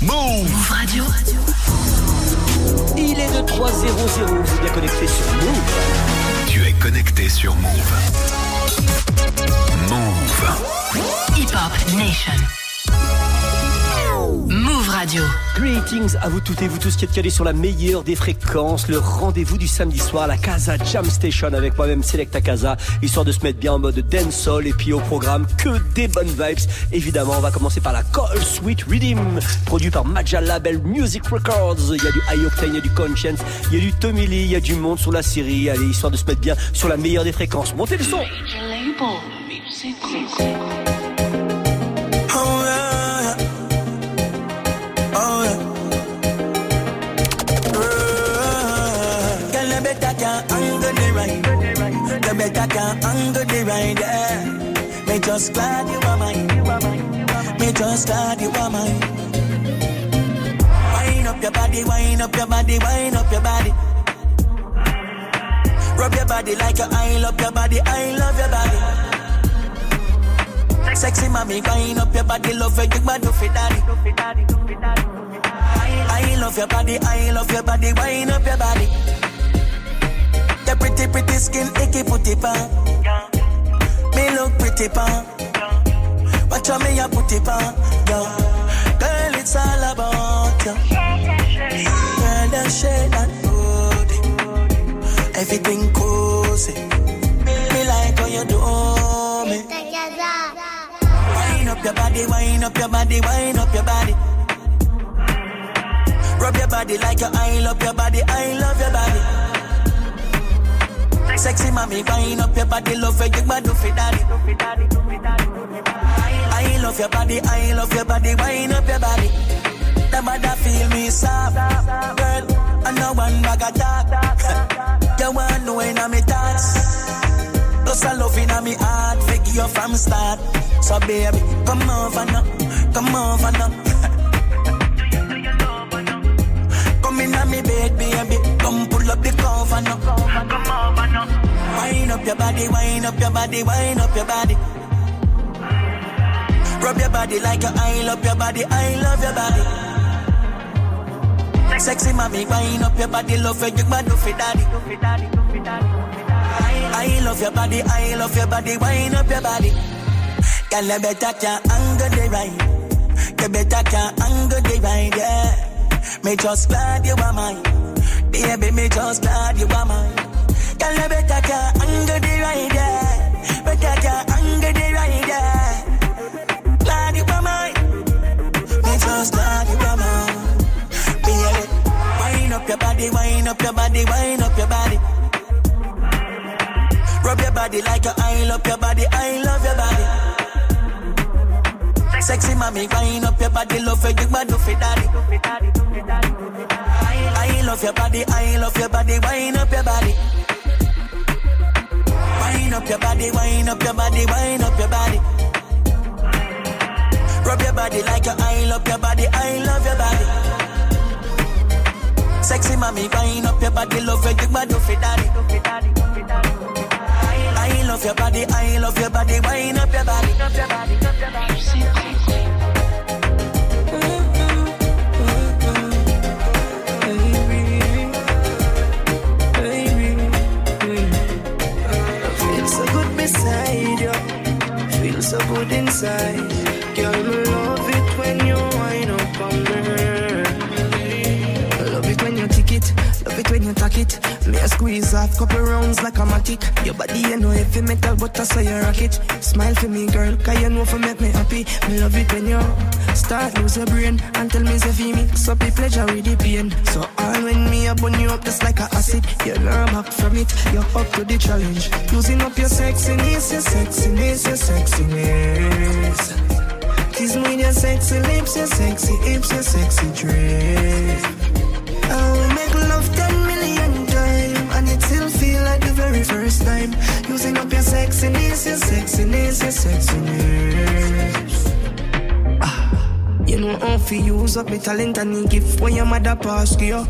Move Radio. Il est de 3-0-0, vous êtes bien connecté sur Move. Tu es connecté sur Move. Move. Hip Hop Nation. Radio. Greetings à vous toutes et vous tous qui êtes calés sur la meilleure des fréquences, le rendez-vous du samedi soir, la Casa Jam Station avec moi-même Selecta Casa, histoire de se mettre bien en mode dancehall et puis au programme que des bonnes vibes. Évidemment, on va commencer par la Call Sweet Rhythm, produit par Maja Label Music Records. Il y a du High Octane, il y a du Conscience, il y a du Tommy Lee, il y a du monde sur la série. Allez, histoire de se mettre bien sur la meilleure des fréquences. Montez le son. Better can angle the ride, yeah. Me just glad you are mine. Me just glad you are mine. Wind up your body, wind up your body, wind up your body. Rub your body like your I love your body, I love your body. Sexy mommy, wind up your body, love you, you do for daddy. I love your body, I love your body, wind up your body. Your pretty, pretty skin, icky putty pan. Me look pretty pan. Watch how me a put it on, yeah. Girl, it's all about you. Girl, the shade and booty. Everything cozy. Me like how you do me. Wind up your body, wind up your body, wind up your body. Rub your body like your I love your body, I love your body. Sexy mommy, wind up your body, love you, you do for daddy. I love your body, I love your body, wind up your body? The mother feel me soft, girl. I know one bag of talk. you want know when I'm thoughts? Plus I love in me heart, figure from start. So baby, come over now, come over now. Come in on me bed, baby, come pull up the cover now. Come over now. Wind up your body, wind up your body, wind up your body. Rub your body like your I love your body, I love your body. Sexy mommy, wind up your body, love you, you do for daddy. I love your body, I love your body, wind up your body. Girl, you better can angle the ride. You better can angle the ride, yeah. Me just glad you are mine. Baby, me just glad you are mine. Girl, you better can angle the ride, yeah. Better can angle the ride, yeah. Glad you are mine. Me just glad you are mine. Baby, wind up your body, wind up your body, wind up your body. Rub your body like your I love your body, I ain't love your body. Sexy mommy, wind up your body, love you, you do for daddy. I love your body, I love your body, wind up your body. Wind up your body, wind up your body, wind up your body. Rub your body like your I love your body, I love your body. Sexy mommy, wind up your body, love you, you do for daddy. I love your body, I love your body, wind up your body. Feel inside. Girl, me love it when you wind up on me. Love it when you kick it. Love it when you tack it. Me a squeeze off couple rounds like a matic. Your body, you know, if you metal, but I saw you rock it. Smile for me, girl, cause you know for make me happy. Me love it when you start lose your brain and tell me say feel me. So be pleasure with the pain. So all when me up on you up just like a acid. You learn back from it, you're up to the challenge. Using up your sexiness, your sexiness, your sexiness. Kiss me your sexy lips, your sexy hips, your sexy dress. I will make love 10 million times And it still feel like the very first time Using up your sexiness, your sexiness, your sexiness You know how to use up my talent and the gift When your mother pass to you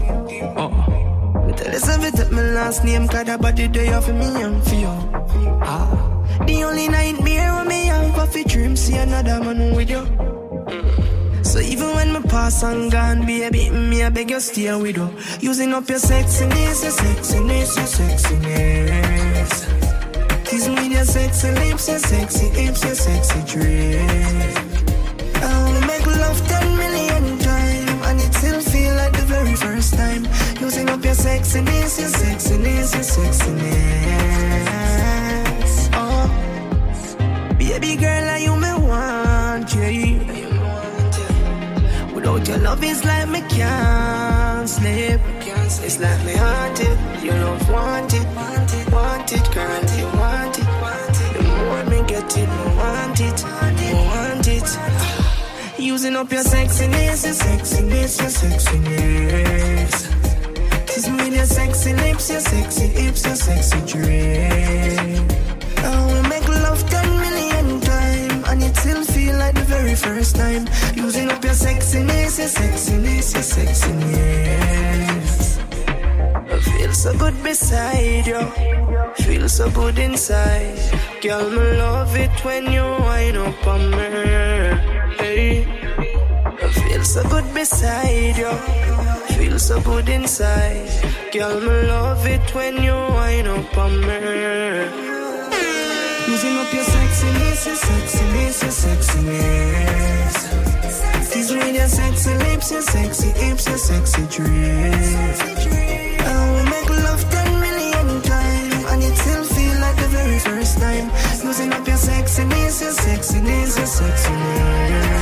oh. Me tell you seven take my last name Cause that body there for me and for you ah. The only nightmare when me have coffee dream See another man with you So even when my pass and gone, baby, me I beg you stay with her. Using up your sexiness, your sexiness, your sexiness. Kiss me with your sexy lips, your sexy hips, your sexy dress. Using up your sexiness, your sexiness, your sexiness. Oh, baby girl, are you me want, yeah. Without your love, it's like me can't sleep. It's like me haunted. Your love want it, want it, want it, girl. You want it, want it. The more me get it, more want it, more want it. Ah, using up your sexiness, your sexiness, your sexiness. Your sexy lips, your sexy hips, your sexy dress. I will make love ten million times, and it still feel like the very first time. Using up your sexiness, your sexiness, your sexiness. I feel so good beside you, feel so good inside. Girl, me love it when you wind up on me. Hey. I feel so good beside you, feel so good inside. Girl, me love it when you wind up on me. Using up your sexiness, your sexiness, your sexiness. Tease me your sexy lips, your sexy hips, your sexy dress. I will make love ten million times, and it still feel like the very first time. Using up your sexiness, your sexiness, your sexiness.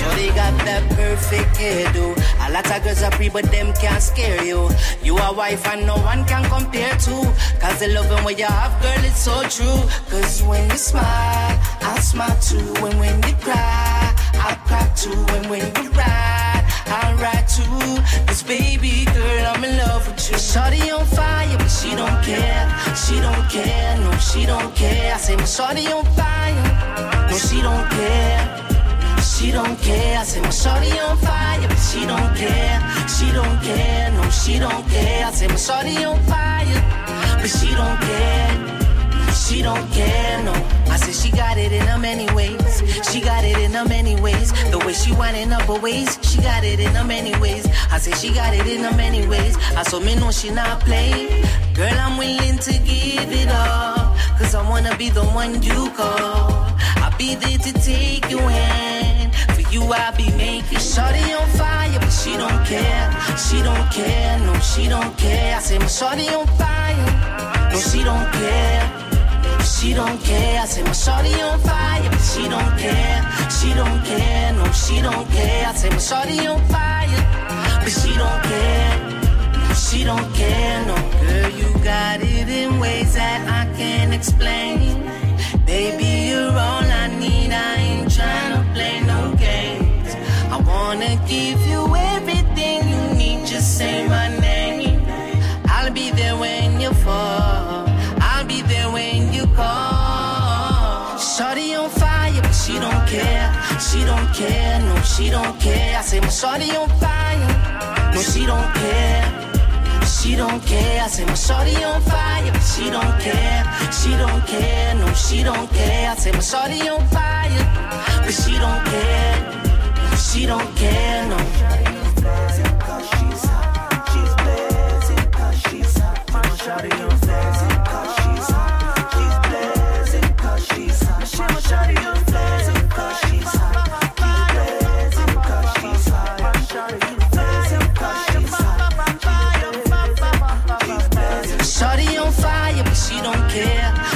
Shorty got that perfect hairdo. Oh. A lot of girls are free, but them can't scare you. You a wife and no one can compare to. Cause the loving what you have, girl, it's so true. Cause when you smile, I smile too. And when you cry, I cry too. And when you ride, I ride too. Cause baby girl, I'm in love with you. Shorty on fire, but she don't care. She don't care, no, she don't care. I say, my shorty on fire. No, she don't care. She don't care. I say my shorty on fire, but she don't care. She don't care. No, she don't care. I say my shorty on fire, but she don't care. She don't care, no. I said she got it in her many ways. She got it in her many ways. The way she winding up her waist, she got it in her many ways. I said she got it in her many ways. I saw me know she not play. Girl, I'm willing to give it all. Cause I wanna be the one you call. I'll be there to take your hand. You, I'll be making shorty on fire, but she don't care. She don't care, no, she don't care. I say my shorty on fire, no, she don't care. She don't care. I say my shorty on fire, but she don't care. She don't care, no, she don't care. I say my shorty on fire, but she don't care. She don't care, no. Girl, you got it in ways that I can't explain. Baby, you're all I need. I wanna give you everything you need. Just say my name. I'll be there when you fall. I'll be there when you call. Shorty on fire, but she don't care. She don't care, no, she don't care. I say my shorty on fire, no, she don't care. She don't care. I say my shorty on fire, but she don't care. She don't care, no, she don't care. I say my shorty on fire, but she don't care. She don't care, no.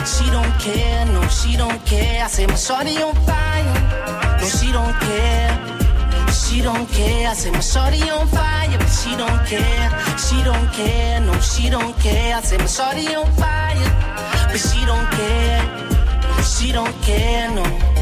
She don't care. No, she don't care. I say my shorty on fire, no, she don't. She don't care. I say my shorty on fire, but she don't care. She don't care, no, she don't care. I say my shorty on fire, but she don't care. She don't care, no.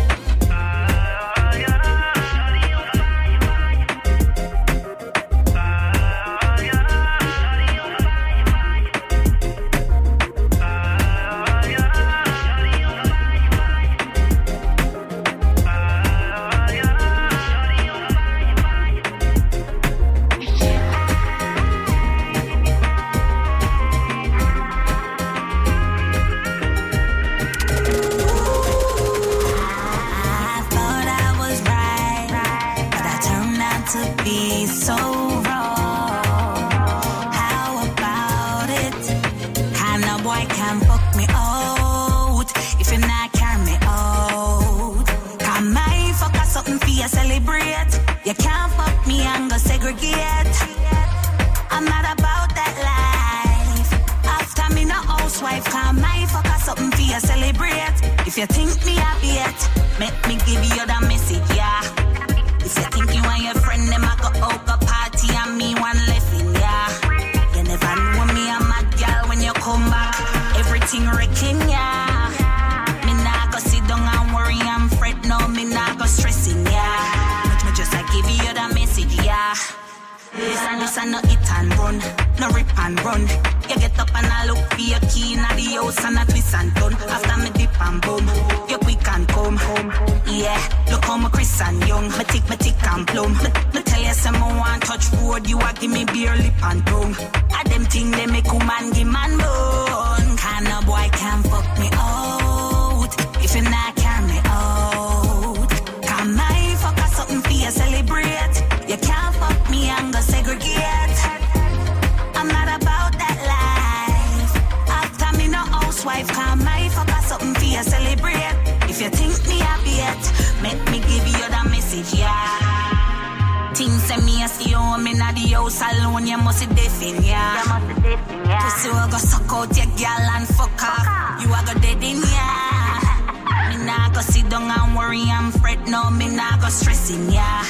Say me a see you home in the house alone, you must be deafin, yeah. You must be deafin, yeah. Pussy will go suck out your girl and fuck her. You a go dead in, yeah. Me nah go sit down and worry and fret, no, me nah go stressing, yeah.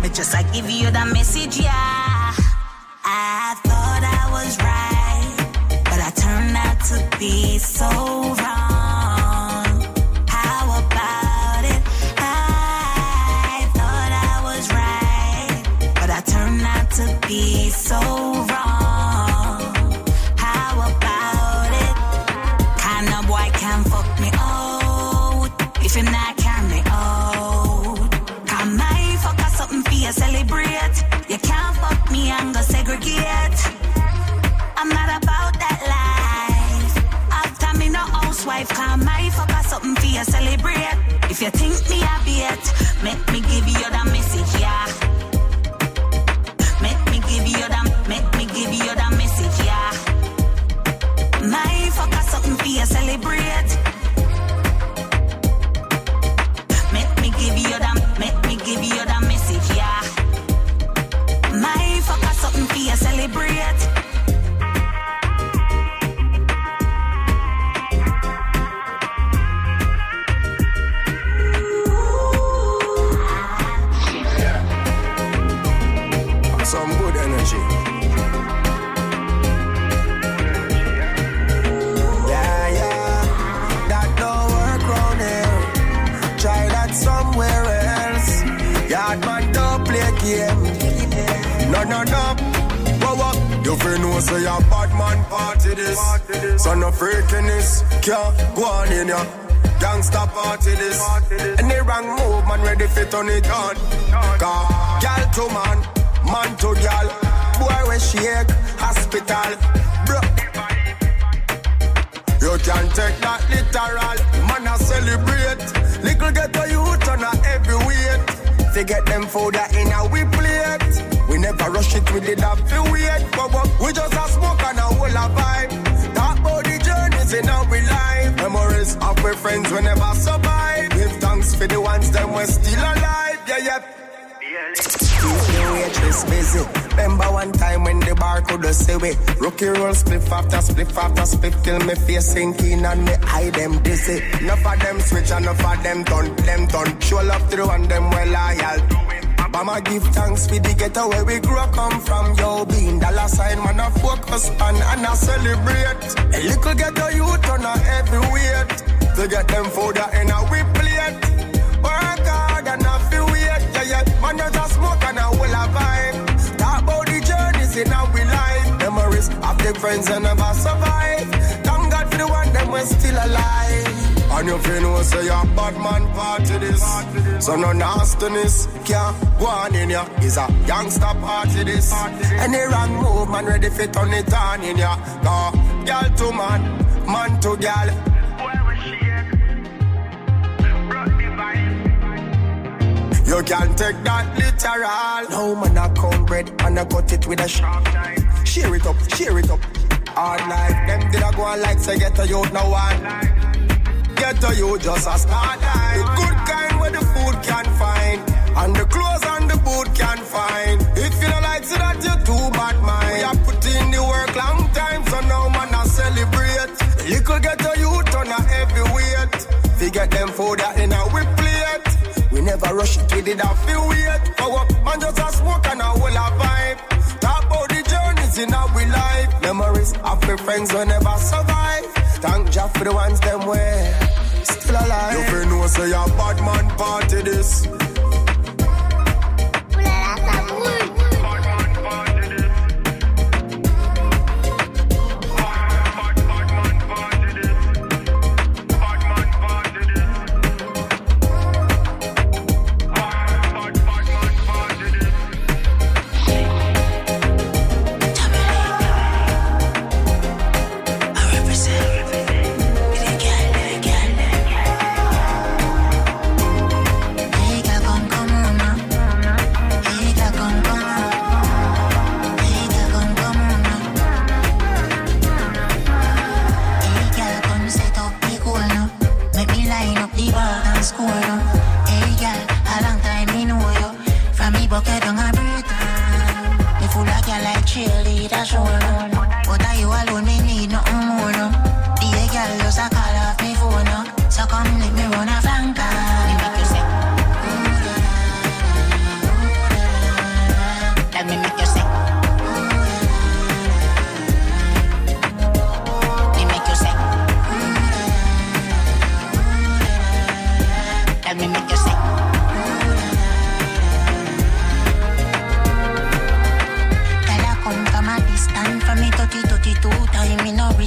Me just I give you the message, yeah. I thought I was right, but I turned out to be so wrong. Game. No, no, no. Whoa, whoa. You feel no say a bad man party this. So no freakiness can't go on in ya. Gangsta party this. Any wrong move, man ready fit turn it on. Gal to man, man to gal. Boy we shake, hospital. Bro. You can't take that literal. Man a celebrate. Little ghetto youth on. To get them food that in a we plate. We never rush it, we did have to wait. But, but we just a smoke and a whole a vibe. About the journeys in our life. Memories of our friends we never survive. Give thanks for the ones them we still alive. Yeah, yeah. The waitress busy. Remember one time when the bar could have say we Rookie roll spliff after spliff after spliff Till me face sinking and me eye them dizzy. Enough of them switch and enough of them turn Them turn Show love through and them well loyal. Mama give thanks for the ghetto where we grew up come from. Yo, being dollar sign man a focus on and a celebrate. A little ghetto youth on a heavyweight To get them food in a we plate friends that never survive. Thank God for the one them we still alive. And you feel no say you're bad man party this. So no nastiness can't go on in ya. Is a gangster party this. Any wrong move man ready fi turn it on in ya. Go girl to man, man to girl You can take that literal. No man I come bread and I cut it with a sharp knife. Share it up, share it up. Hard life, them did I go on like say get a youth no one. Get a you just a start. The good kind where the food can find. And the clothes and the boot can find. If you don't like so that you're too bad mind. We put in the work long time, so now man I celebrate. Little get a youth on a heavy weight. We get them food that in a whip never rush it, we did a feel wait. For up, man just a smoke and a whole a vibe. Talk about the journeys in our life. Memories of the friends who never survive. Thank Jah for the ones them way. Still alive. You feel no say a bad man party this.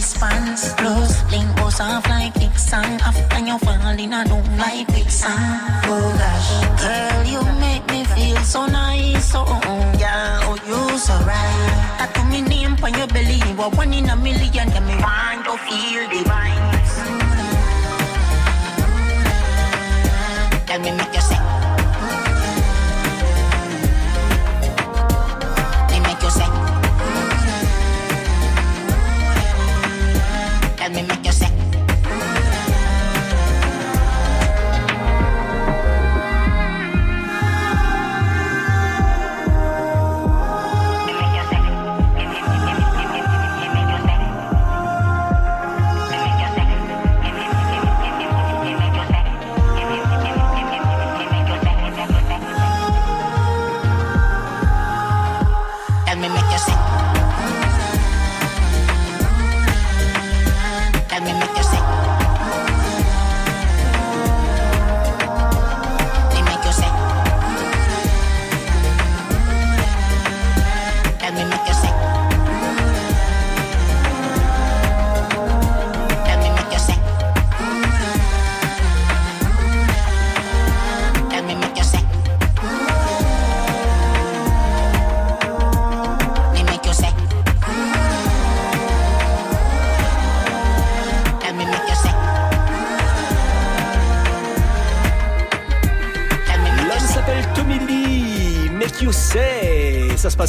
response. Close link goes off like Nixon. After you fall in, a don't like quicksand. Oh gosh, girl, you make me feel so nice. So, oh, yeah, oh, you so right. Tattoo me name on your belly. You are one in a million. And me want to feel divine. Can me, make yourself.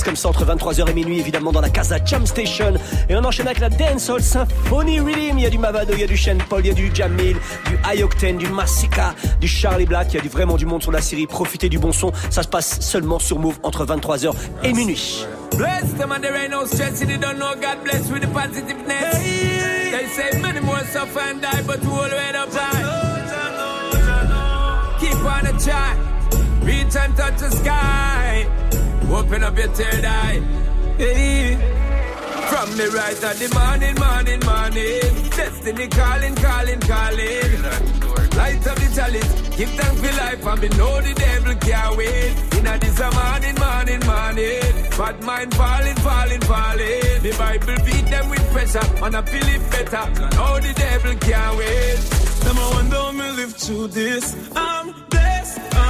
Comme ça entre 23h et minuit, évidemment, dans la Casa Jam Station. Et on enchaîne avec la Dancehall Symphony Rhythm. Il y a du Mavado, il y a du Shane Paul, il y a du Jamil, du High du Massika, du Charlie Black. Il y a du, vraiment du monde sur la série. Profitez du bon son. Ça se passe seulement sur Move entre 23h et minuit. Bless them and there ain't no stress they don't know God bless with the positiveness. They say many more suffer and die, but up high. Keep on the track, reach and touch the sky. Open up your third eye. Hey. From me right at the morning, morning, morning. Destiny calling, calling, calling. Light up the chalice, give thanks for life, and we know the devil can't wait. In a this morning, morning, morning. Bad mind falling, falling, falling. The Bible beat them with pressure, and I feel it better. Know the devil can't. Them I wonder how me live to this. I'm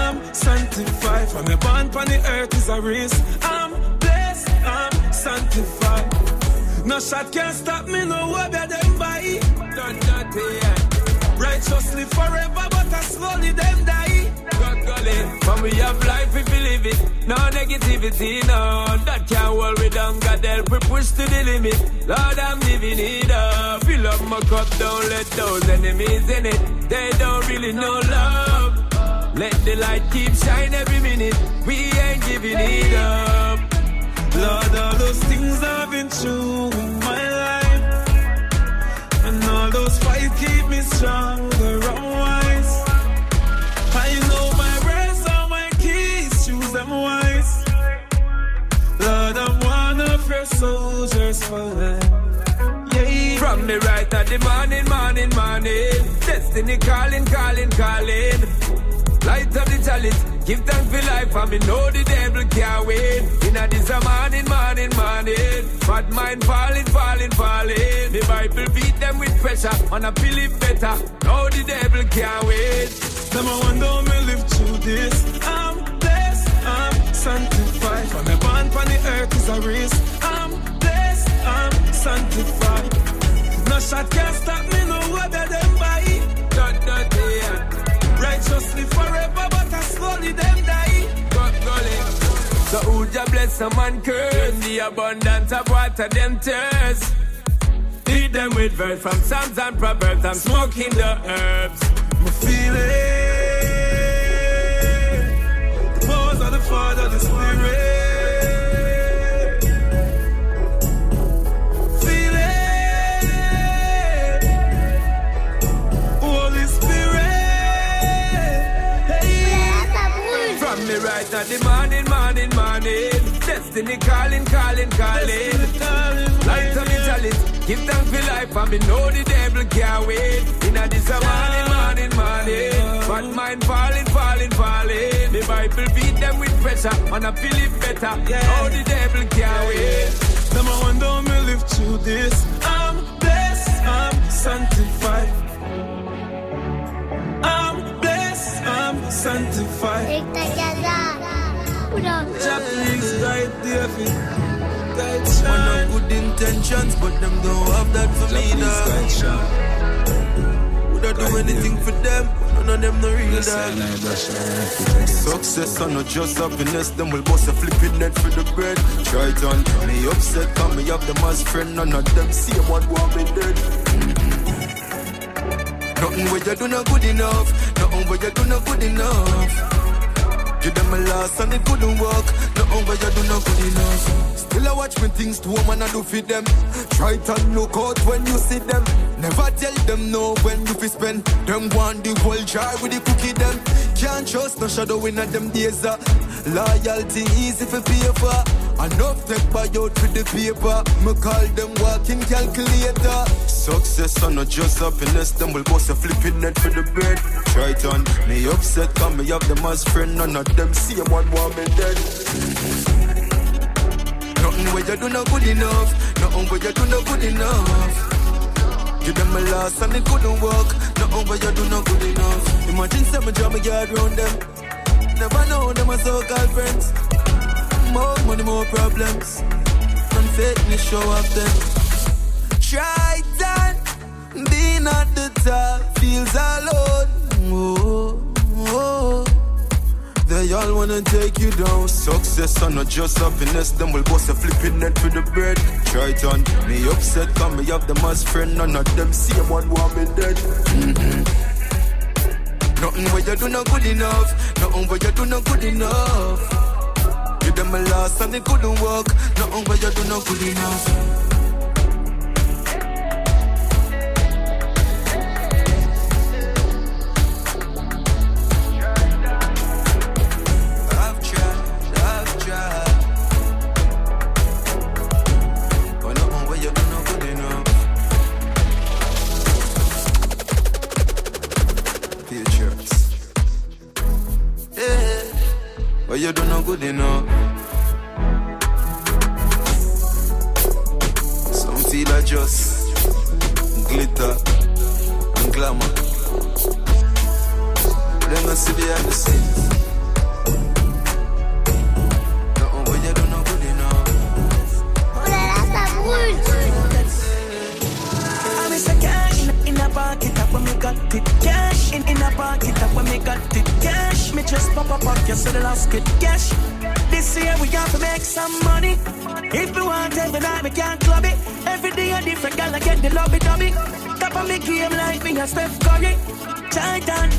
I'm sanctified. From the born on the earth is a race. I'm blessed, I'm sanctified. No shot can stop me, no way them by. Done that, yeah. Righteously forever, but I slowly them die. God, gully. When we have life, we believe it. No negativity, no. That can't hold we down. God help we push to the limit. Lord, I'm living it up. Fill up my cup, don't let those enemies in it. They don't really know love. Let the light keep shine every minute. We ain't giving it up. Lord, all those things I've been through in my life. And all those fights keep me stronger and wise. I know my words are my keys, choose them wise. Lord, I'm one of your soldiers for life. From me right at the morning, morning, morning. Destiny calling, calling, calling. Light up the chalice, give thanks for life, and me know the devil can't win. In a this a morning, morning, morning. Bad mind falling, falling, falling. The Bible beat them with pressure, and I it better. Know the devil can't win. Them I wonder how me live through this. I'm blessed, I'm sanctified. From me born on the earth is a risk. I'm blessed, I'm sanctified. No shot can stop me, no other than by. Dot, dot, forever, but I slowly them die. So who ya bless a man curse? The abundance of water them thirst. Feed them with verse from Psalms and Proverbs. I'm smoking the herbs. Me feel it. The pause of the Father, the Spirit. Me the morning, morning, morning. Destiny calling, calling, calling. Light on chalice, give thanks for life, and me know the devil can't win. In a this a morning, morning, morning. Bad mind falling, falling, falling. The Bible beat them with pressure, and I feel it better. Know the devil can't. Them I wonder how me live through this. I'm blessed, I'm sanctified. I'm blessed, I'm sanctified. Japanese guide David, guide Man Sean. have good intentions, but them don't have that for me Japanese now. guide Sean. Would I do anything for them? None of them no real dog. Success and not just happiness, them will bust a flipping net for the bread. Try it on me upset, cause me have them as friend, none of them see one want me dead. Nothing where you do not good enough, nothing where you do not good enough. Give them a loss and it couldn't work. Nothing where you do not good enough. Still I watch me things to woman I do fit them. Try to look out when you see them. Never tell them no when you fi spend. Them want the whole jar with the cookie them. Can't trust no shadow in a them days. Uh. Loyalty easy for. Enough buy out for the paper. Me call them walking calculator. Success and not just happiness. Them will bust a flipping net for the bread. Try it on me upset, cause me have them as friend. None of them see one want me dead. Nothing where you do not good enough. Nothing where you do not good enough. Give them a loss and it couldn't work. Nothing where you do not good enough. Imagine some drama yard round them. Never know them as so-called friends. More money, more problems. And fakeness show up then. Try that. Being at the top feels alone. Oh, oh. They all wanna take you down. Success and not just happiness. Them will bust a flipping net for the bread. Try it on me upset, cause me have them as friend. None of them see one want me dead. Mhm. Nothing where you do not good enough. Nothing where you do not good enough. Give them a loss and it couldn't work. Nothing where you do not good enough. I've tried, I've tried. But nothing where you do not good enough. I just glitter and glamour. Them not see behind the scenes. Nothing where you do not know good enough. I miss a cash in, in a pocket up when me got it. Cash in, in a pocket up when me got it. Cash me just pop up lost get cash. This year we got to make some money. If we want every night, we can't club it. Every day a different girl, I get the lobby dubby. Top of me game like me a Steph Curry. Titan.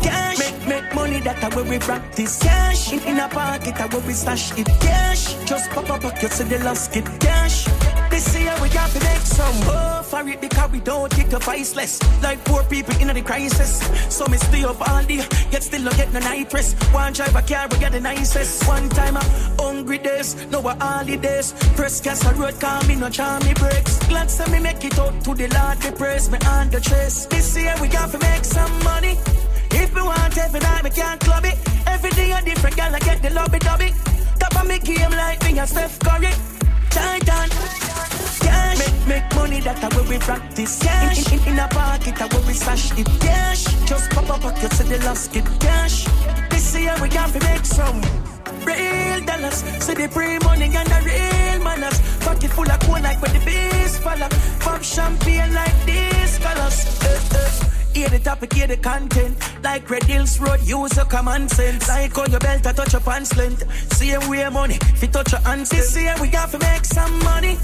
Cash. Make, make money, that a where we practice. Cash. In, in a pocket, a where we stash it. Cash. Just pop up pockets so the lost get cash. This year we got to make some for because we don't take the viceless. Like poor people in the crisis. So me stay up all day, yet still don't get no night rest. One drive a car, we get the nicest. One time a hungry days, no holidays. Press gas a road, call me no charm me breaks. Glad say me make it out to the Lord, me praise me on the trace. This year we got to make some money. If we want every night, we can't club it. Every day a different girl, I get the lobby dubby. Top of me game like me and Steph Curry. Titan. Cash. Make, make money, that a where we practice. Cash. In, in, in a pocket, a where we stash it. Cash. Just pop up pockets so the lost get cash. This year we got to make some real dollars. See the pre money and the real manners. Pocket full of coin like where the bees follow. Pop champagne like these fellas. Uh, uh. Hear the topic, hear the content. Like Red Hills Road, use your common sense. Like on your belt, I touch your pants length. Same way money, if you touch your hands. This year we got to make some money.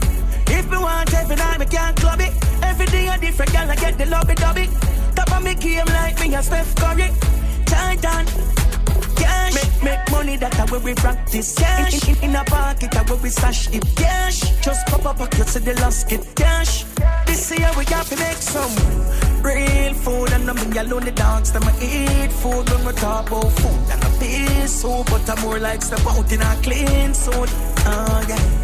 If we want every night, we can't club it. Every day a different girl, I get the lobby dubby. Top of me game like me and Steph Curry. Titan. Cash. Make, make money, that a where we practice. Cash. In, in, in a pocket, a where we stash it. Cash. Just pop up pockets so the lost get cash. This year we got to make some real food and I'm alone the dogs them I eat food when we talk about food and a piece so but I'm more like step out in a clean suit oh yeah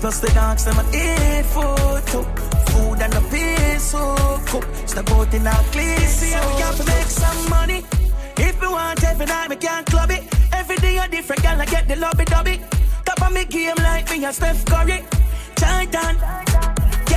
plus the dogs them I eat food too food and a piece so cook step out in a clean suit we got to make some money if we want every night we can't club it every day a different girl I get the lobby dubby top of me game like me and Steph Curry Titan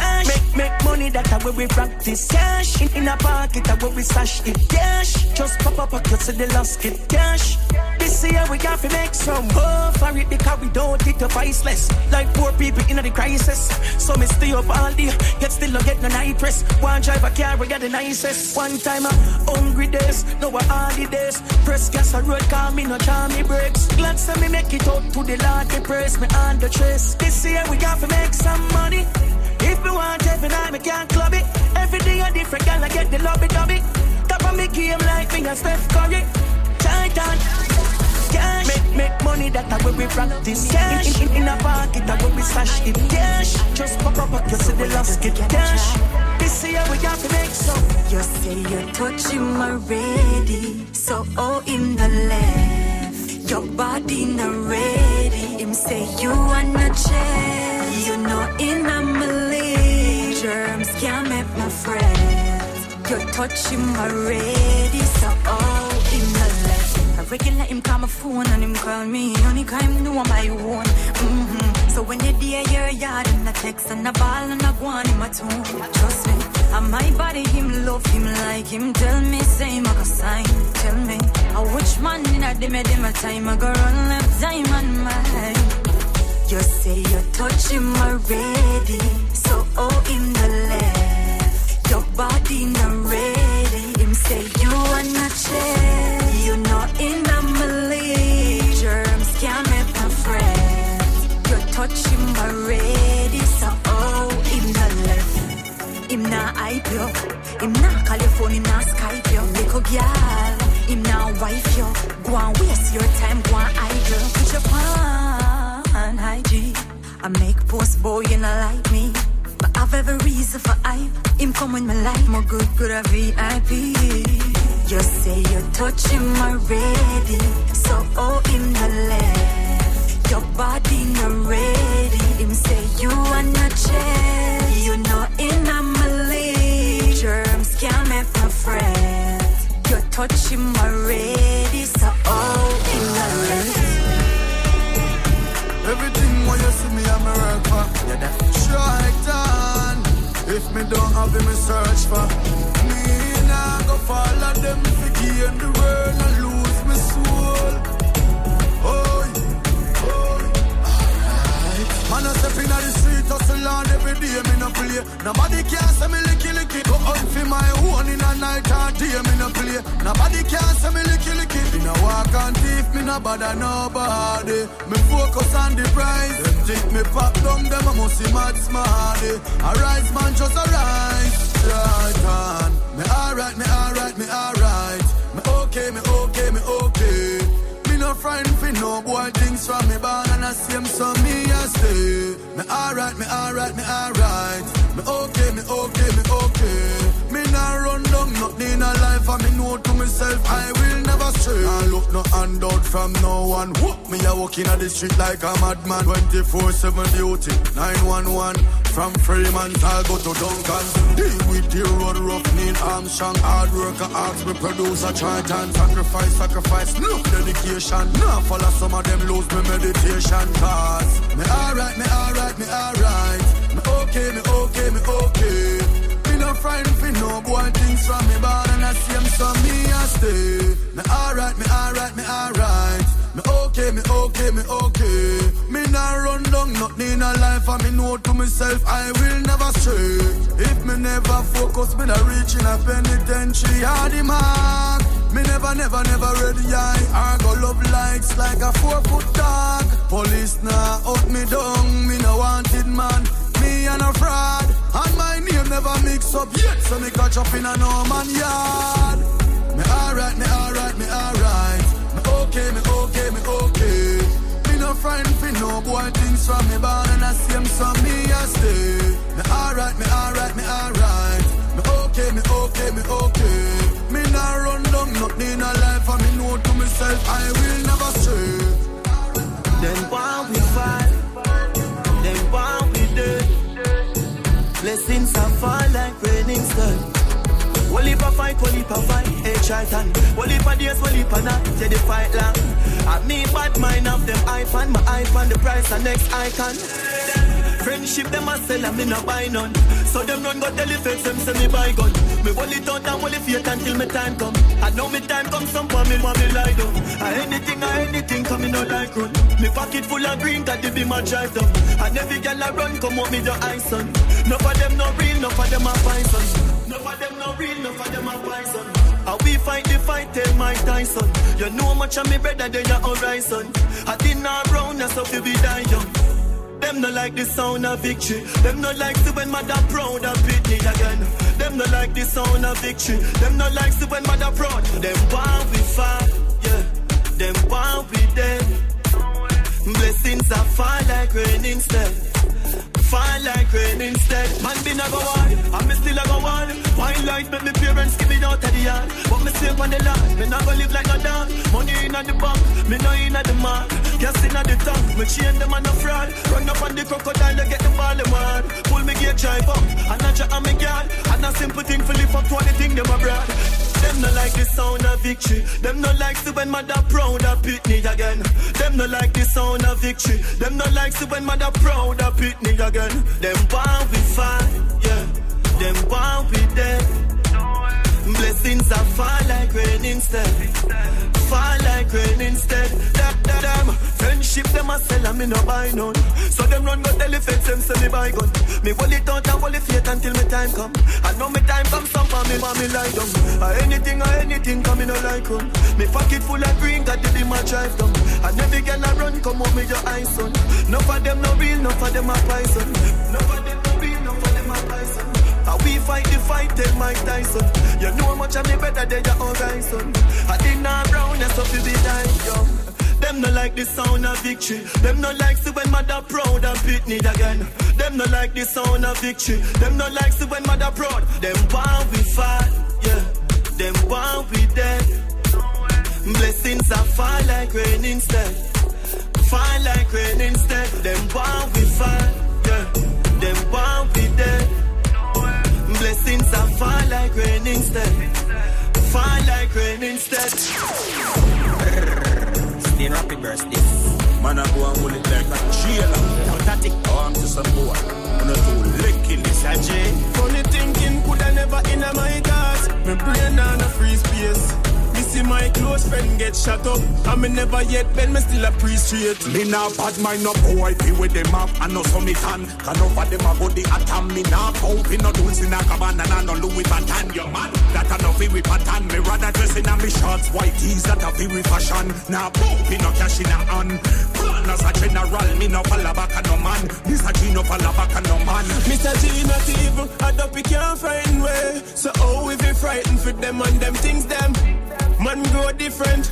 cash. Make, make money, that a where we practice. Cash. In, in a pocket, a where we stash it. Cash. Just pop up pockets so the lost get cash. This year we got to make some oh, for it because we don't take the viceless. Like poor people in the crisis. So me stay up all day, yet still don't get no night rest. One drive a car, we got the nicest. One time a hungry days, no a holidays. Press gas a road, call me no charm me breaks. Glad say me make it out to the Lord, they praise me on the trace. This year we got to make some money. If we want every night, we can't club it. Every day a different girl, I get the lobby dubby. Top of me game like me and Steph Curry. Titan. Cash. Make, make money, that I where be practice. Cash. In, in, in a pocket, a where we stash it. Cash. Just pop up pockets so the lost get cash. This year we got to make some. You say you touch him already, so oh in the left. Your body not ready. Him say you not check. You know in a Malay germs can't make my friends. You touch him already, so oh regular him call my phone and him call me. Only him know my own. Mm-hmm. So when you dear your yard and I text and I ball and I go in my tune. Trust me, and my body him love him like him. Tell me say make a sign. Tell me, I which man in a dim dim a time I go run left on mine. You say you touch him already, so oh in the left. Your body not ready. Him say you not check. You know in touch him already, so oh in the left. Him not hype you, him not call your phone, him not Skype you. Little girl, him not wife you. Go and waste your time, go and idle. Put your pan IG. I make post boy, you not like me. But I've every reason for hype. Him come in my life, more good, good a VIP. You say you touch him already, so oh in the left. Your body not ready. Him say you are not check. You know in a Malay germs can't make my friends. You touch him already, so oh in the left. Everything when you see me, I'm a work for. Yeah, that Triton. If me don't have him, me search for. Me nah go follow them fi gain the world and lose me soul. I step inna the street, hustle on every day, me no play. Nobody can say me licky licky. Go out for my own in a night or day, me no play. Nobody can say me licky licky. In a war no bother nobody. Me focus on the prize. Them think me pop down, them I must see mad smarty. Arise, man, just arise. Right on. Me alright, me alright, me alright. Me okay, me me. No frightened no boy things from me born and I see him so me I stay. Me alright, me alright, me alright. Me okay, me okay, me okay. Me nah run down nothing in a life and me know to myself I will never stray. I look no handout from no one. Whoop. Me a walking on the street like a madman. 24-7 duty, 911. From Freeman, I'll go to Duncan. Deal with the road rough, need Armstrong. Hard worker, ask me producer, try and sacrifice, sacrifice. No dedication, no follow some of them lose me meditation. Cause me alright, me alright, me alright. Me okay, me okay, me okay. Frightened for no boy things from me born and I see him so me I stay. Me alright, me alright, me alright. Me okay, me okay, me okay. Me nah run down nothing in a life and me know to myself I will never stray. If me never focus, me not reaching a penitentiary the mark. Me never, never, never ready eye. I go love likes like a four foot dog. Police nah out me down, me no wanted man. Me and a fraud, and my name never mix up yet. So me catch up in a no man yard. Me alright, me alright, me alright. Me okay, me okay, me okay. Me no frightened for no boy things from me born and I see him so me I stay. Me alright, me alright, me alright. Me okay, me okay, me okay. Me nah run down nothing in life and me know to myself I will never stray. Then while we fight, fall like raining stone. Well, if a fight, well, if a fight, hey, Charlton. Well, if a days, well, if a night, yeah, the fight long. I me bad mind of them iPhone, my iPhone, the price, the next icon. Friendship, them a sell and me no buy none. So them run go tell the fakes, them say me buy gun. Me hold it out and hold it faith until me time come. I know me time come, some for me want me lie down. I anything, I anything, me no like run. Me pocket full of green, that they be my drive down. And every girl I run, come up me the ice on. No for them no real, no for them a poison. No for them no real, no for them a poison. How we fight the fight, tell Mike Tyson. You know much of me better than your horizon. I did not round, that's how you be die. Them no like the sound of victory. Them no like to when mother proud of Britney again. Them no like the sound of victory. Them no like to when mother proud. Them want we fight, yeah. Them want we dead. Blessings are fall like rain instead. Fall like rain instead. Man been a go on, and me still a go on. Wine light make me parents give me out of the yard. But me stay on the land, me not go live like a dog. Money in the bank, me no in the mark. Gas in the tank, me chain them on the fraud. Run up on the crocodile to get the ball them hard. Pull me gear drive up, and I chat on me guard. And a simple thing for live up to anything them abroad. Them no like the sound of victory. Them no like to when mother proud of Pitney again. Them no like the sound of victory. Them no like to when mother proud of Pitney again. Them want we fight, yeah. Them want we dead. Blessings are fall like rain instead. Fall like rain instead. That, that, them. Friendship them a sell and me no buy none. So them run go tell feds them say me buy gun. Me hold it out and hold it faith until me time come. I know me time come some for me want me lie down. Or anything or anything come me no like run. Me pocket full of green got the be my drive down. And every girl I run come up with your eyes son. No for them no real, no for them a poison. No for them How we fight the fight, tell Mike Tyson. You know much of me better than your horizon. I did not brown, that's up to be dying young. Them no like the sound of victory. Them no like see when mother proud and Pitney again. Them no like the sound of victory. Them no like see when mother proud. Them want we fight, yeah. Them want we dead. Blessings are fall like rain instead. Fall like rain instead. Them want we fight, yeah. Them want we dead. Blessings are fall like rain instead. Fall like rain instead. Stain rapid burst this. Man, I go and hold it like a jailer. Pathetic. Oh, I'm just a boy. I'm not too licking this, I J. Funny thinking could I never in my thoughts. My brain on a free space. Me see my close friend get shot up. I me never yet been, me still appreciate. Me nah bad mind no boy, be with them up and no summit on. Can over them about the atom, me nah pump in no dulce in a cabana and I no Louis Vuitton. Your man, that a no fi pattern. Me rather dress in a me shorts, white tees, that a fi fashion. Now pump in no cash in a hand. Plan as a general, me no fall back no man. Mr. G no fall back no man. Mr. G not evil, I don't be can't frighten way. So oh, if you frightened for them and them things them, man grow different.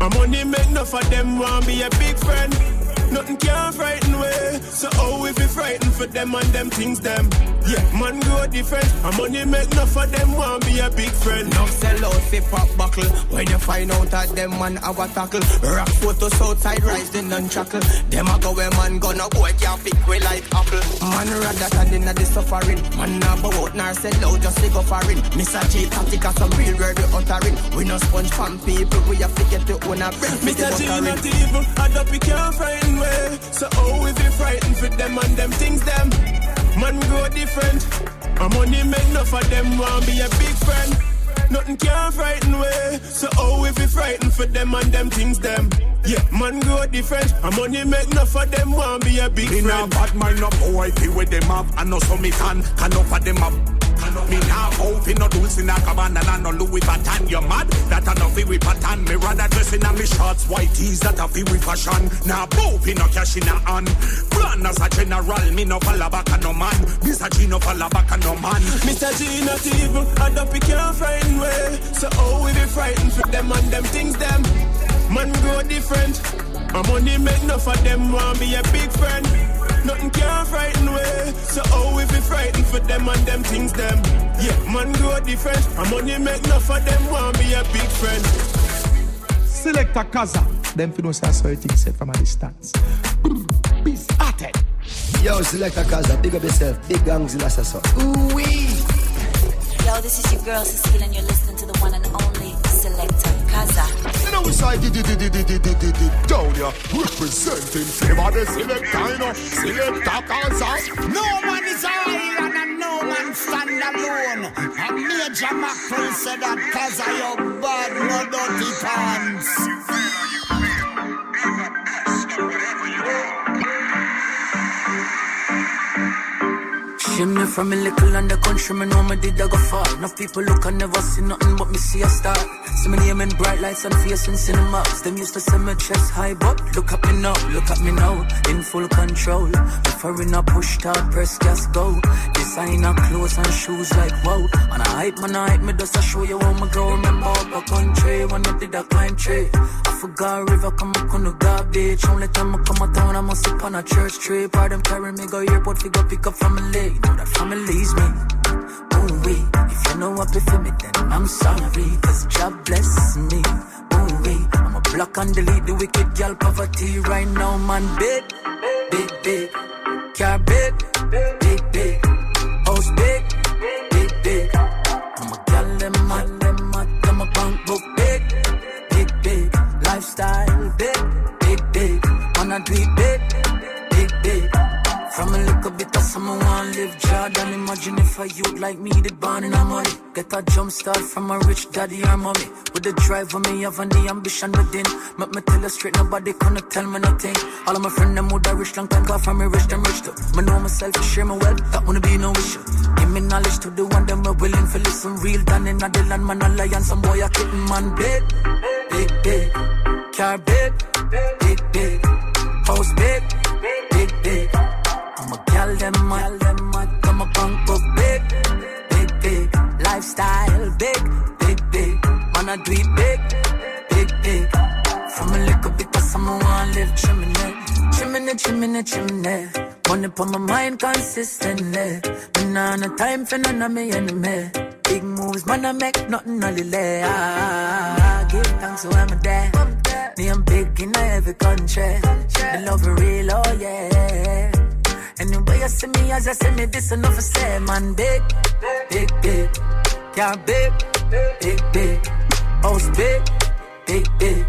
My money make enough of them want be a big friend. Nothing can frighten way. So oh, if you frightened for them and them things them. Yeah, man grow different. My money make enough of them want be a big friend. No sell out fi pop buckle. When you find out that them man have a tackle. Rock photos outside rising and chuckle. Them a go where man gonna boy can't pick way like apple. Man rather than in the suffering. Man nah bow out nor sell out just to go foreign. Mr. J tactic some real word we uttering. We no sponge fan people. We have to get to own a breath. Mr. G not evil. I don't be can't frighten way. So oh, if you frightened for them and them things them, man grow different. My money make enough of them want be a big friend. Nothing can frighten way. So oh, if you frightened for them and them things them. Yeah, man grow different. My money make enough of them want be a big Me nah friend. bad mind no boy, be with them up and no summit on. Can Can over them up. Me now out in no dulce in a cabana and no Louis Vuitton. You mad? That a no fi we pattern. Me rather dress in a me shorts, white tees that a fi we fashion. Now both in no cash in a hand. Plan as a general, me no fall back a no man. Mr. G no fall back a no man. Mr. G not evil, I don't be can't way. So oh, we be frightened for them and them things them. Man grow different. My money make enough of them want be a big friend. Nothing can frighten way. So oh, we be frightened for them and them things them. Yeah, man grow different. My money make enough of them want be a big friend. Select a Kaza. Them fi know say certain set from a distance. Be started. Yo, Selecta Kza, big up yourself, big gangs in Assassin. Ooh wee. Yo, this is your girl Cecile, and you're listening to the one and only di down here representing flavor the selector, you know Selecta Kza. No man is an island and no man stand alone. And Major Macron said that cause of your bad, no dirty pants. Shimmy from a little and the country, me know me did I go far. Enough people look and never see nothing but me see a star. See me name in bright lights and face in cinemas. Them used to say my chest high, but look at me now, look at me now, in full control. Before in a push start, press gas go. Designer clothes and shoes like wow. And I hype, man, I hype me just to show you how me grow. Remember up a country when I did a climb tree. I forgot river, come up on the garbage. Only time I come a town, I must sit on a church tree. Part them carry me go airport, go pick up from a family. Know that family's me. Ooh wee. If you know what for me, then I'm sorry. Cause job bless me. Ooh wee. I'm a block and delete the wicked girl poverty right now, man. Big, big, big. Car big, big, big. House big, big, big. I'm a gal, them mad, them mad. I'm a bank book big, big, big. Lifestyle big, big, big. Wanna do it big, of someone want live Jordan. Imagine if a youth like me did born in a money. Get a jump start from a rich daddy or mommy. With the drive of me, and the ambition within. Make me tell you straight, nobody gonna tell me nothing. All of my friends, them would rich long time, cause from me rich, them rich too. Me know myself, I share my wealth, that wanna be no issue. Give me knowledge to the one, them are willing for listen. Real done in the land, man, alliance, some boy, I kitten, man, big, big, big. Car big, big, big. House big, big, big. I'm a gal, them mad, them. I'm a big, big, big. Lifestyle big, big, big. I do it big, big, big. From a little bit of someone want live chimney, chimney, chimney, chimney. Money on my mind consistently. Me nah no time for none of me enemy. Big moves, man, I make nothing only lay. Ah, give thanks to I'm a dad. Me, I'm big in every country. The love real, oh yeah. Anyway, you see me as I see me, this enough to say, man, big, big, big. Car big, big, big. House big, big, big.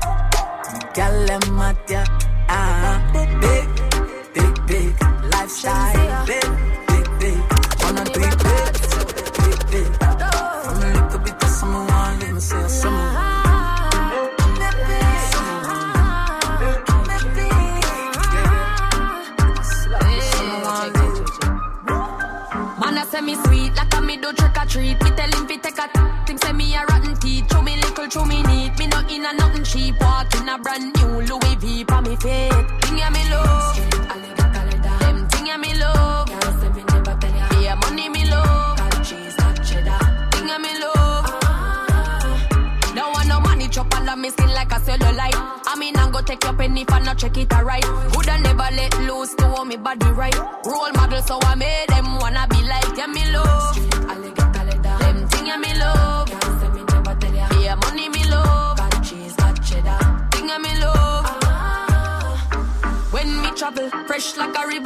Gal, them at ya, ah, big, big, big. Lifestyle, big,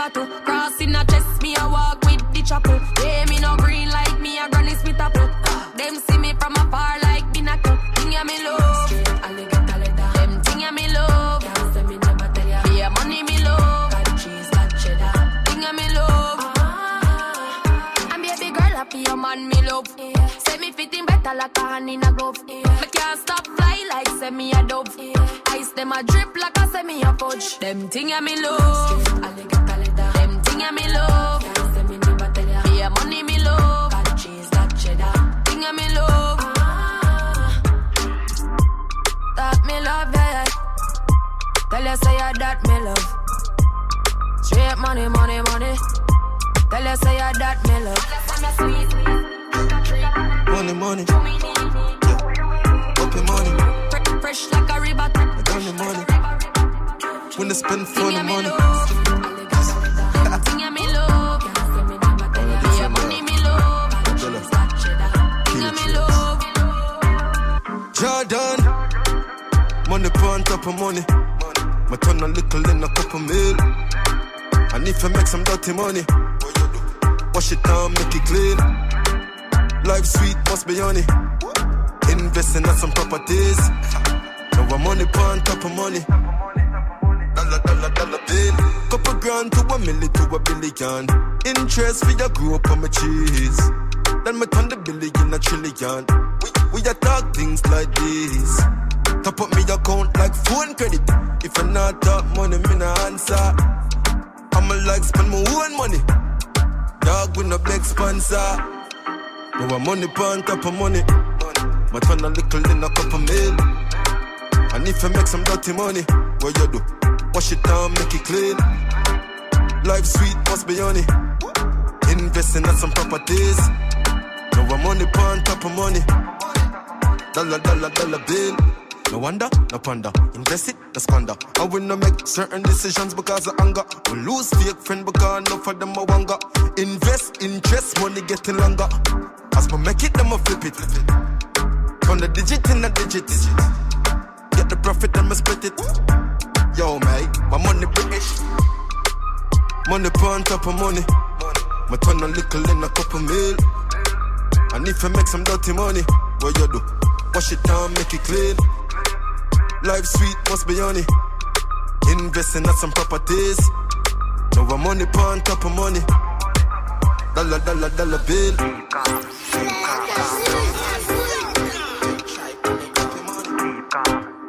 хату couple money. My turn a little in a couple mil. And if to make some dirty money, wash it down, make it clean. Life sweet, must be honey. Investing in some properties. Now I'm money on top of money. Dollar, dollar, dollar bill. Couple grand to a million to a billion. Interest for your group on my cheese. Then my turn the billion a trillion. We, we are talk things like this. Top up me account like phone credit. If I not talk money, me no answer. I'ma like spend my own money. Dog with no big sponsor. No a money pan top of money. My turn a little in a couple mil. And if I make some dirty money, what you do? Wash it down, make it clean. Life sweet, must be on it. Investing on some properties. No a money pan top of money. Dollar, dollar, dollar bill. no wonder, no ponder. Invest it, no squander. I will not make certain decisions because of anger. We lose fake friend because no of them a wanga. Invest, interest, money getting longer. As we make it, them a flip it. From the digit in the digit. Get the profit, then a split it. Yo, mate, my money British. Money burn top of money. My turn a little in a couple mil. And if I make some dirty money, what you do? Wash it down, make it clean. Life sweet, must be on it. Investing at some properties. No one money on top of money. Dollar, dollar, dollar bill. Deep calm,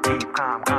deep calm.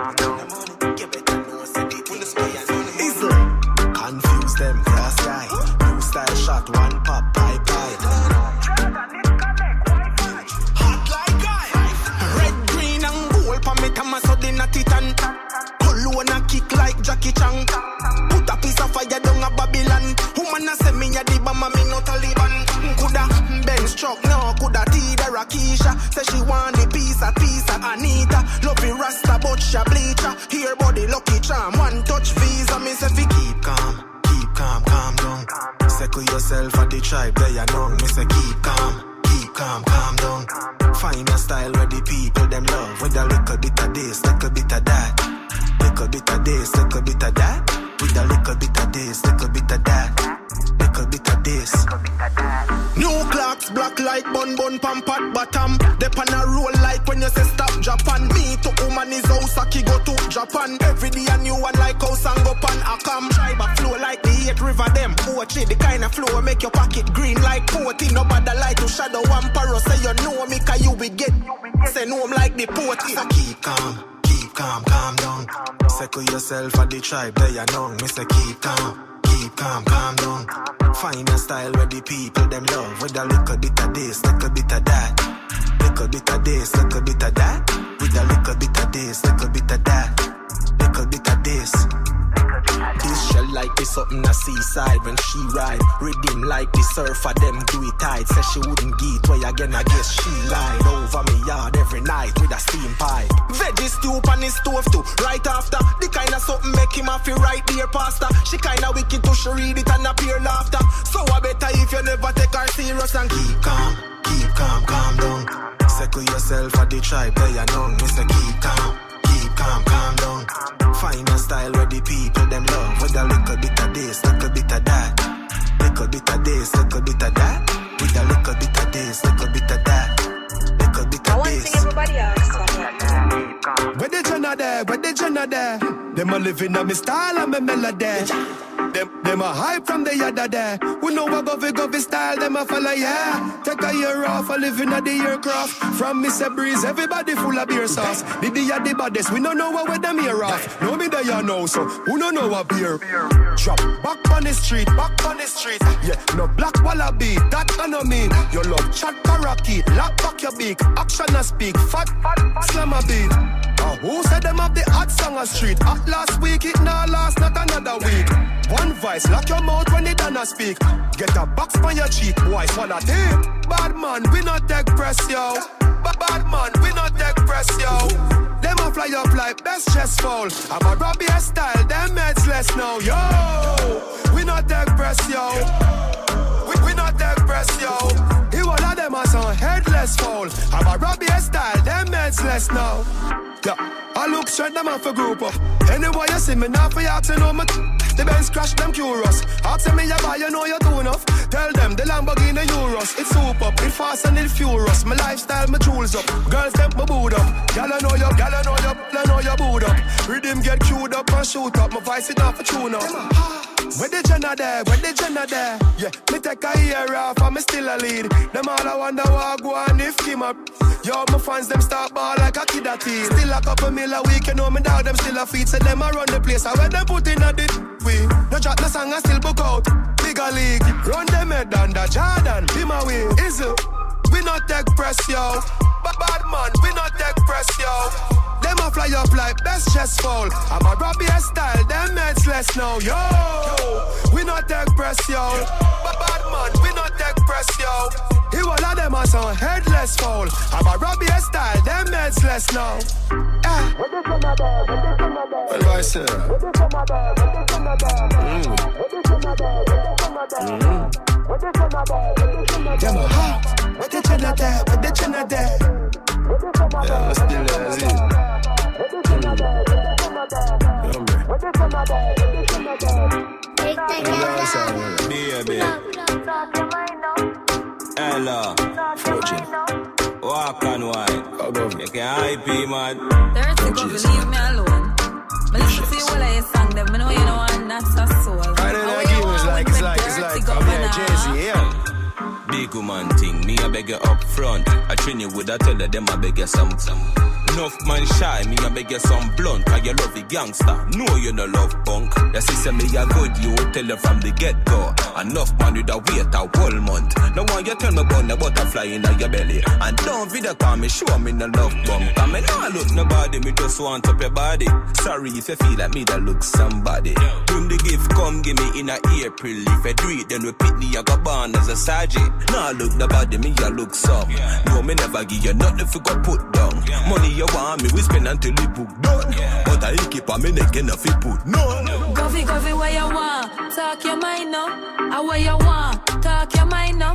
Her and keep calm, keep calm, calm down. Settle yourself at the tribe, there you know. Mr. Keep calm, keep calm, calm down. Find a style where the people them love. With a little bit of this, a little bit of that. Little bit of this, a little bit of that. With a little bit of this, a little bit of that. Little bit of this. Where the Jenna there? Where the Jenna there? Them a living on me style and me melody. Them, them a hype from the yada there. We know what govy govy style, them a follow, yeah. Take a year off, a living at the aircraft. From Mr. Breeze, everybody full of beer sauce. The the baddest, we don't know what with them here off. No me there you know, so who don't know what beer? Drop back on the street, back on the street. Yeah, no black wallaby, that I know mean. Your love chat parakeet, lock back your beak. Action and speak, fat, fat, slam a beat. Uh, who said them have the hot song on street? Hot last week, it now last, not another week. One vice, lock your mouth when it done speak. Get a box on your cheek, boy, swallow tape. Bad man, we not take press, yo. Ba- Bad man, we not take press, yo. Them a fly up like best chest fall. I'm a Robbie style, them meds less now, yo. We not take press, yo. We, we not take press, yo. Them are some headless fall. I'm a Robbie style, them meds less now. Yeah, I look straight them off a group up. Anyway, you see me now for you to know me. The Benz crash them curious. Ask me you buy, you know you do enough. Tell them the Lamborghini Euros. It's super, it fast and it furious. My lifestyle, my tools up. Girls them my boot up. I know you, I know you, I know you boot up. Rhythm get queued up and shoot up. My voice it off a tune up. Where the Jenna there? Where the Jenna there? Yeah, me take a year off and me still a lead. Them all I wonder what I go on if him up. Yo, my fans them start ball like a kid a teen. Still a couple mil a week, you know me dog them still a feed. So them a run the place. I when them put in a dit we. No chat no song I still book out. Bigger league, run them head under Jordan. Be my way, is it? We not take press yo. But bad man, we not take press yo. Them a fly up like best chest fall. I'm a Robbie style, them meds less now, yo. We not take press, yo. But bad man, we not take press, yo. He all of them are some headless fall. I'm a Robbie style, them meds less now. Eh. Well, I say. Them a hot. What the Jenna there? What the Jenna there? Yeah, I'm still there, is it? Like, like, like, I'm yeah. Big woman thing, me I beg you up front. I train you with I tell them I beg you some. Enough man shy, me I beg you some blunt. Cause you love the gangster, know you no love punk. Your sister me a good, you tell her from the get go. Enough man with a wait a whole month. No one you tell me about the butterfly in your belly. And don't video call me, show me no love bump. Cause me nah look nobody, me just want up your body. Sorry if you feel like me that look somebody. When the gift come, give me in a April. If I do it, then we me, I go born as a sergeant. Nah look nobody, me I look some. No, me never give you nothing for put down. Money you want me, we spend until it book done. But I keep on me neck enough put none. Govy, govy, where you want? Talk your mind now. I where you want? Talk your mind now.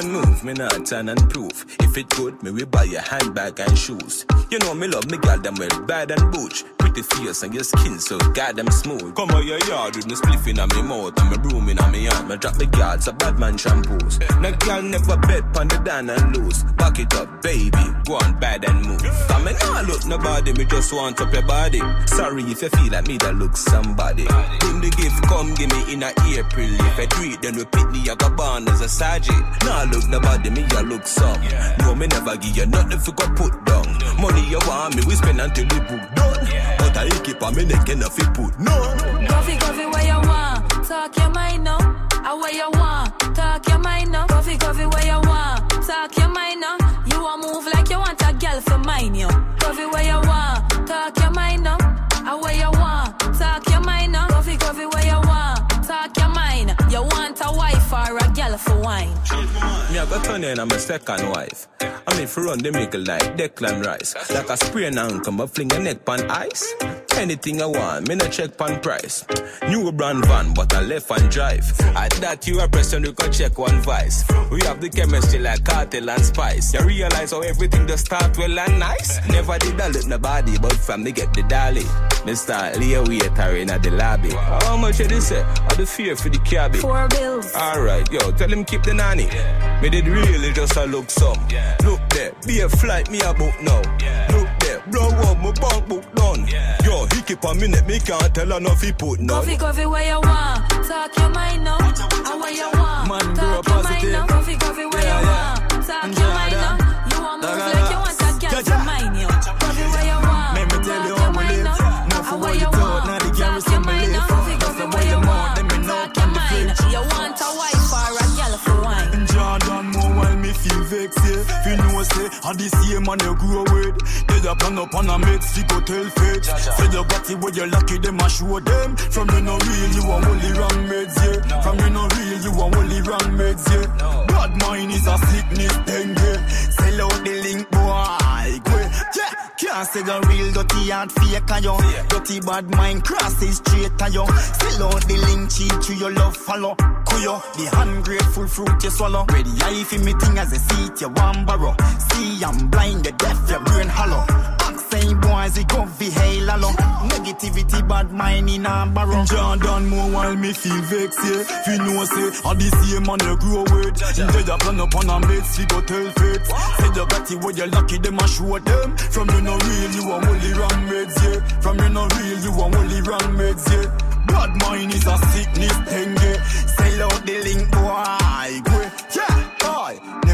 And move, me not turn and proof. If it good, me we buy a handbag and shoes. You know me love me gal them well bad and booch. Pretty face and your skin so goddamn smooth. Come on your yard with me spliffing on me mouth and me brooming on me hand. Me drop me guards a bad man shampoos. No gal never bet on the down and loose. Back it up, baby. Go on bad and move. Come me nah look nobody, me just want up your body. Sorry if you feel like me that look somebody. Bring the gift, come give me in a April. If I do then we pick me, I got born as a sergeant. Nah look nobody, me I look some. No, me never give you nothing for go put down. Money you want me, we spend until the book done. But I keep on me neck and if it put no. Coffee, coffee, where you want? Talk your mind now. I where you want? Talk your mind now. Coffee, coffee, where you want? Talk your mind now. You want move like you want a girl for mine, yo. Coffee, where you want? For wine? Me I got turn in on my second wife. I mean for run the mickle like Declan Rice. Like a spray and come up fling a neck pan ice. Anything I want, me no check pan price. New brand van, but I left and drive. At that you a person you can check one vice. We have the chemistry like cartel and spice. You realize how everything just start well and nice. Never did I look nobody, but fam they get the dolly. Me start lay waiter in at the lobby. How much did they say? Or the fear for the cabin? Four bills. Alright, yo, tell him keep the nanny. Me did really just a look some. Look there, be a flight, me a book now. Look there, blow up my bank book done. Yo, he keep a minute, me can't tell enough he put none. Coffee, coffee, where you want? Talk your mind now. I where you want? Man, Talk grow your mind now. Coffee, coffee, where you want? Talk your mind now. You want move like you want a girl for mine, yo. Coffee, where you want? Let me tell you Talk how your mind live. now. Now for what you you thought, want? now the girl is your in my mind Coffee, coffee, where you you want, want? let me know Talk from your mind. You want a wife or a girl for wine? Jordan more while me feel vexed, yeah. Fi I the same man you grow with. They a plan up on a mix, fi go tell fate. Say you got it where you lucky, them a show them. From you no real, you a only wrong meds, yeah. From you no real, you a only wrong meds, yeah. Bad mind is a sickness, dengue. Sell out the link, boy. Go, yeah. Can't say the real dirty and fake and you Dirty bad mind crosses straight and you Sell out the link cheat to your love follow Kuyo, the ungrateful fruit you swallow. Ready eye for me thing as a seat you want borrow. See I'm blind, the deaf, your brain hollow Same boys, it go fi hail along Negativity, bad mind in a barrow Jordan more while me feel vexed, yeah. Fi know say, I the same man you grow with Instead of plan up on a mates, fi go tell fates. Say you got it where you lucky, them a show them. From you no real, you a only wrong meds, yeah. From you no real, you a only wrong meds, yeah. Bad mind is a sickness, dengue Sell out the link, boy, go, yeah,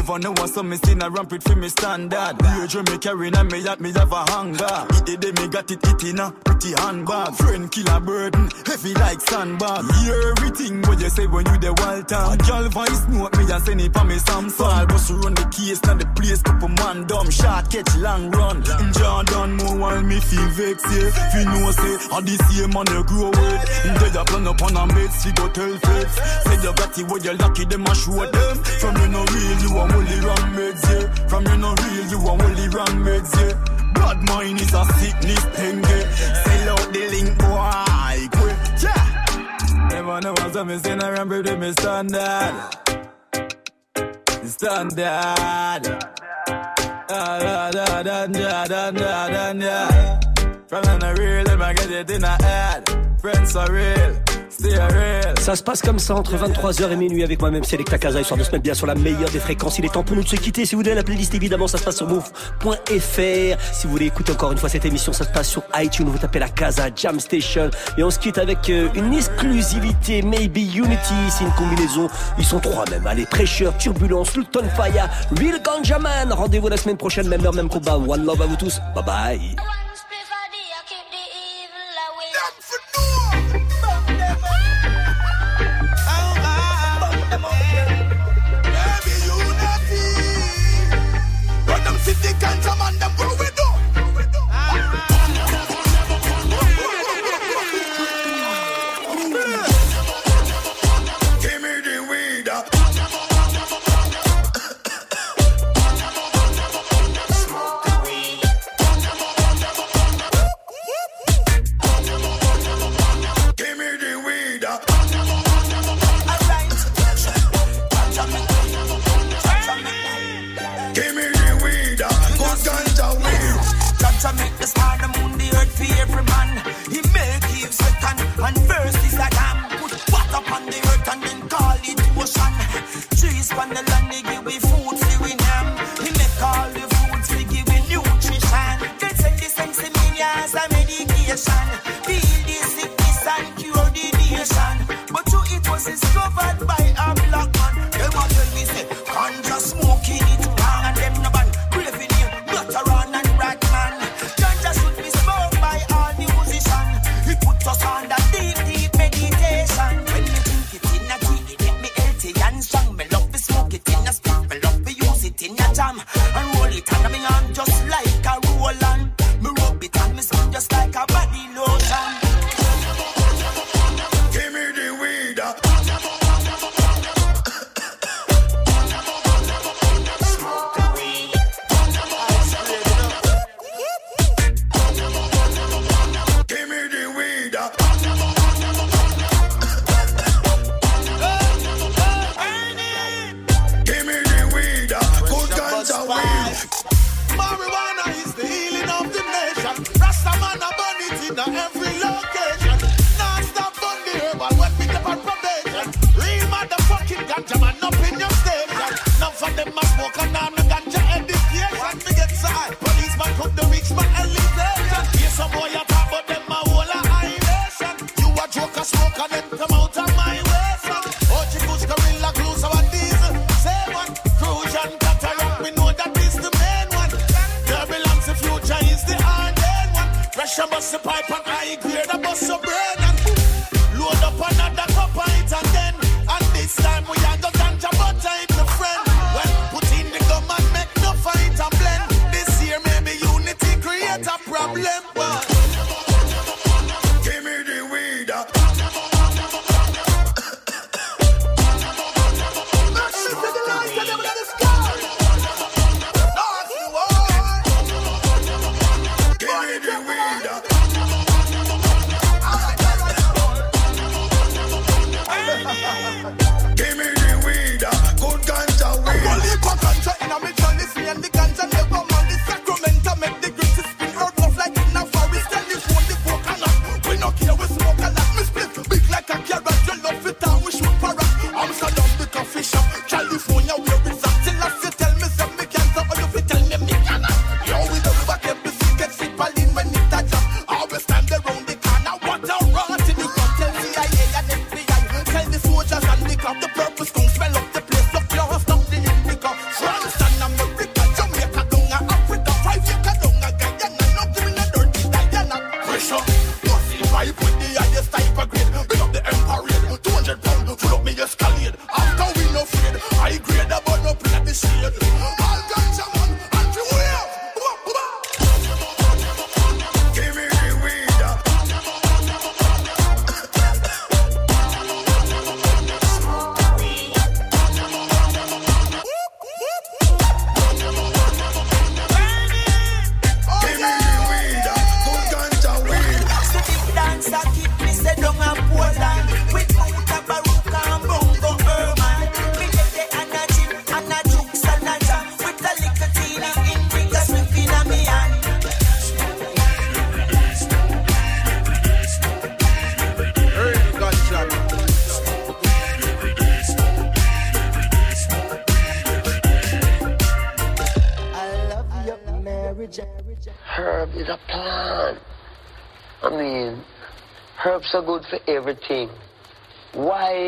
Never know what some me seen a rampant for me standard. Rage me carrying and me at me have a hunger. It day me got it, it in a pretty handbag. Friend kill a burden, heavy like sandbag. Hear everything what you say when you the wild town A girl voice note me and send it for me Samsung. Bust run the case, now the place couple man dumb. Shot catch long run. In Jordan more while me feel vexed, yeah. Fi know say, I the same man you grow with Instead of plan up on a mates, fi go tell fates Say you got it where you lucky, them a show them. From you no real, you a only wrong meds, yeah. From you no real, you a only wrong meds, yeah. Bad mind is a sickness, dengue. Sell out the link, boy, quick, yeah. Never know what's up, me seen a ramp with me standard. Standard. Da da da da da da da da da. From in the real, them I get it in the head. Friends are real Ça se passe comme ça entre 23h et minuit avec moi-même Selecta Casa, histoire de se mettre bien sur la meilleure des fréquences. Il est temps pour nous de se quitter. Si vous voulez la playlist, évidemment, ça se passe sur move.fr. Si vous voulez écouter encore une fois cette émission, ça se passe sur iTunes. Vous tapez la Casa Jam Station. Et on se quitte avec euh, une exclusivité, Maybe Unity. C'est une combinaison. Ils sont trois même. Allez, Pressure, Turbulence, Luton Fire, Real Ganja Man. Rendez-vous la semaine prochaine, même heure, même combat. One love à vous tous. Bye bye. on the line.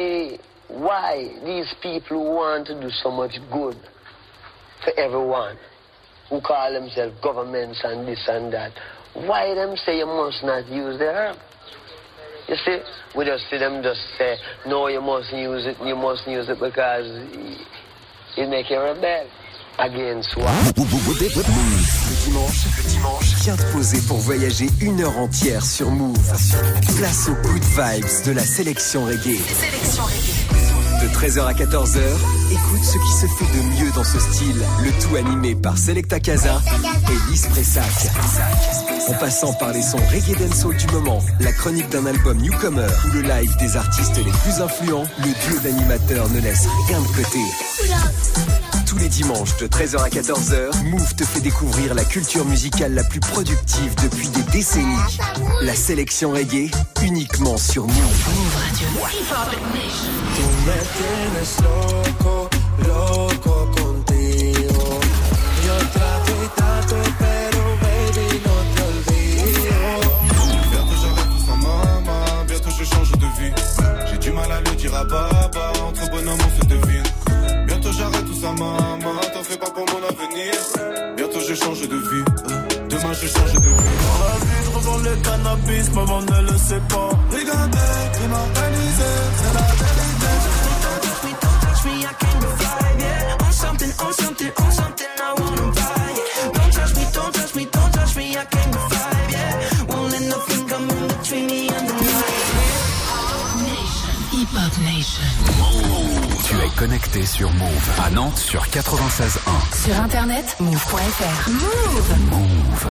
Why, why these people want to do so much good for everyone, who call themselves governments and this and that, why them say you must not use the herb? You see, we just see them just say, no, you must use it, you must use it because it make you rebel against what? Dimanche, le dimanche, viens te poser pour voyager une heure entière sur Move. Place aux good vibes de la sélection reggae. De 13h à 14h, écoute ce qui se fait de mieux dans ce style. Le tout animé par Selecta Casa et Lise Pressac. En passant par les sons reggae dancehall du moment, la chronique d'un album newcomer ou le live des artistes les plus influents, le duo d'animateurs ne laisse rien de côté. Tous les dimanches de 13h à 14h, Move te fait découvrir la culture musicale la plus productive depuis des décennies. La sélection reggae, uniquement sur Move. Move Radio. Tú me tienes change de vie. Demain je change de vie. Dans la vie, je revends le cannabis, maman ne le sait pas. Regardez, immortalisé, c'est la vérité. touch me, I came to yeah. On something, on something, on something, I wanna buy. Don't touch me, don't touch me, don't touch me, I came to yeah. Won't let nothing come in between me and the night. Hip Hop Nation. Sur Move à Nantes sur 96.1. Sur internet, move.fr. Move. Move.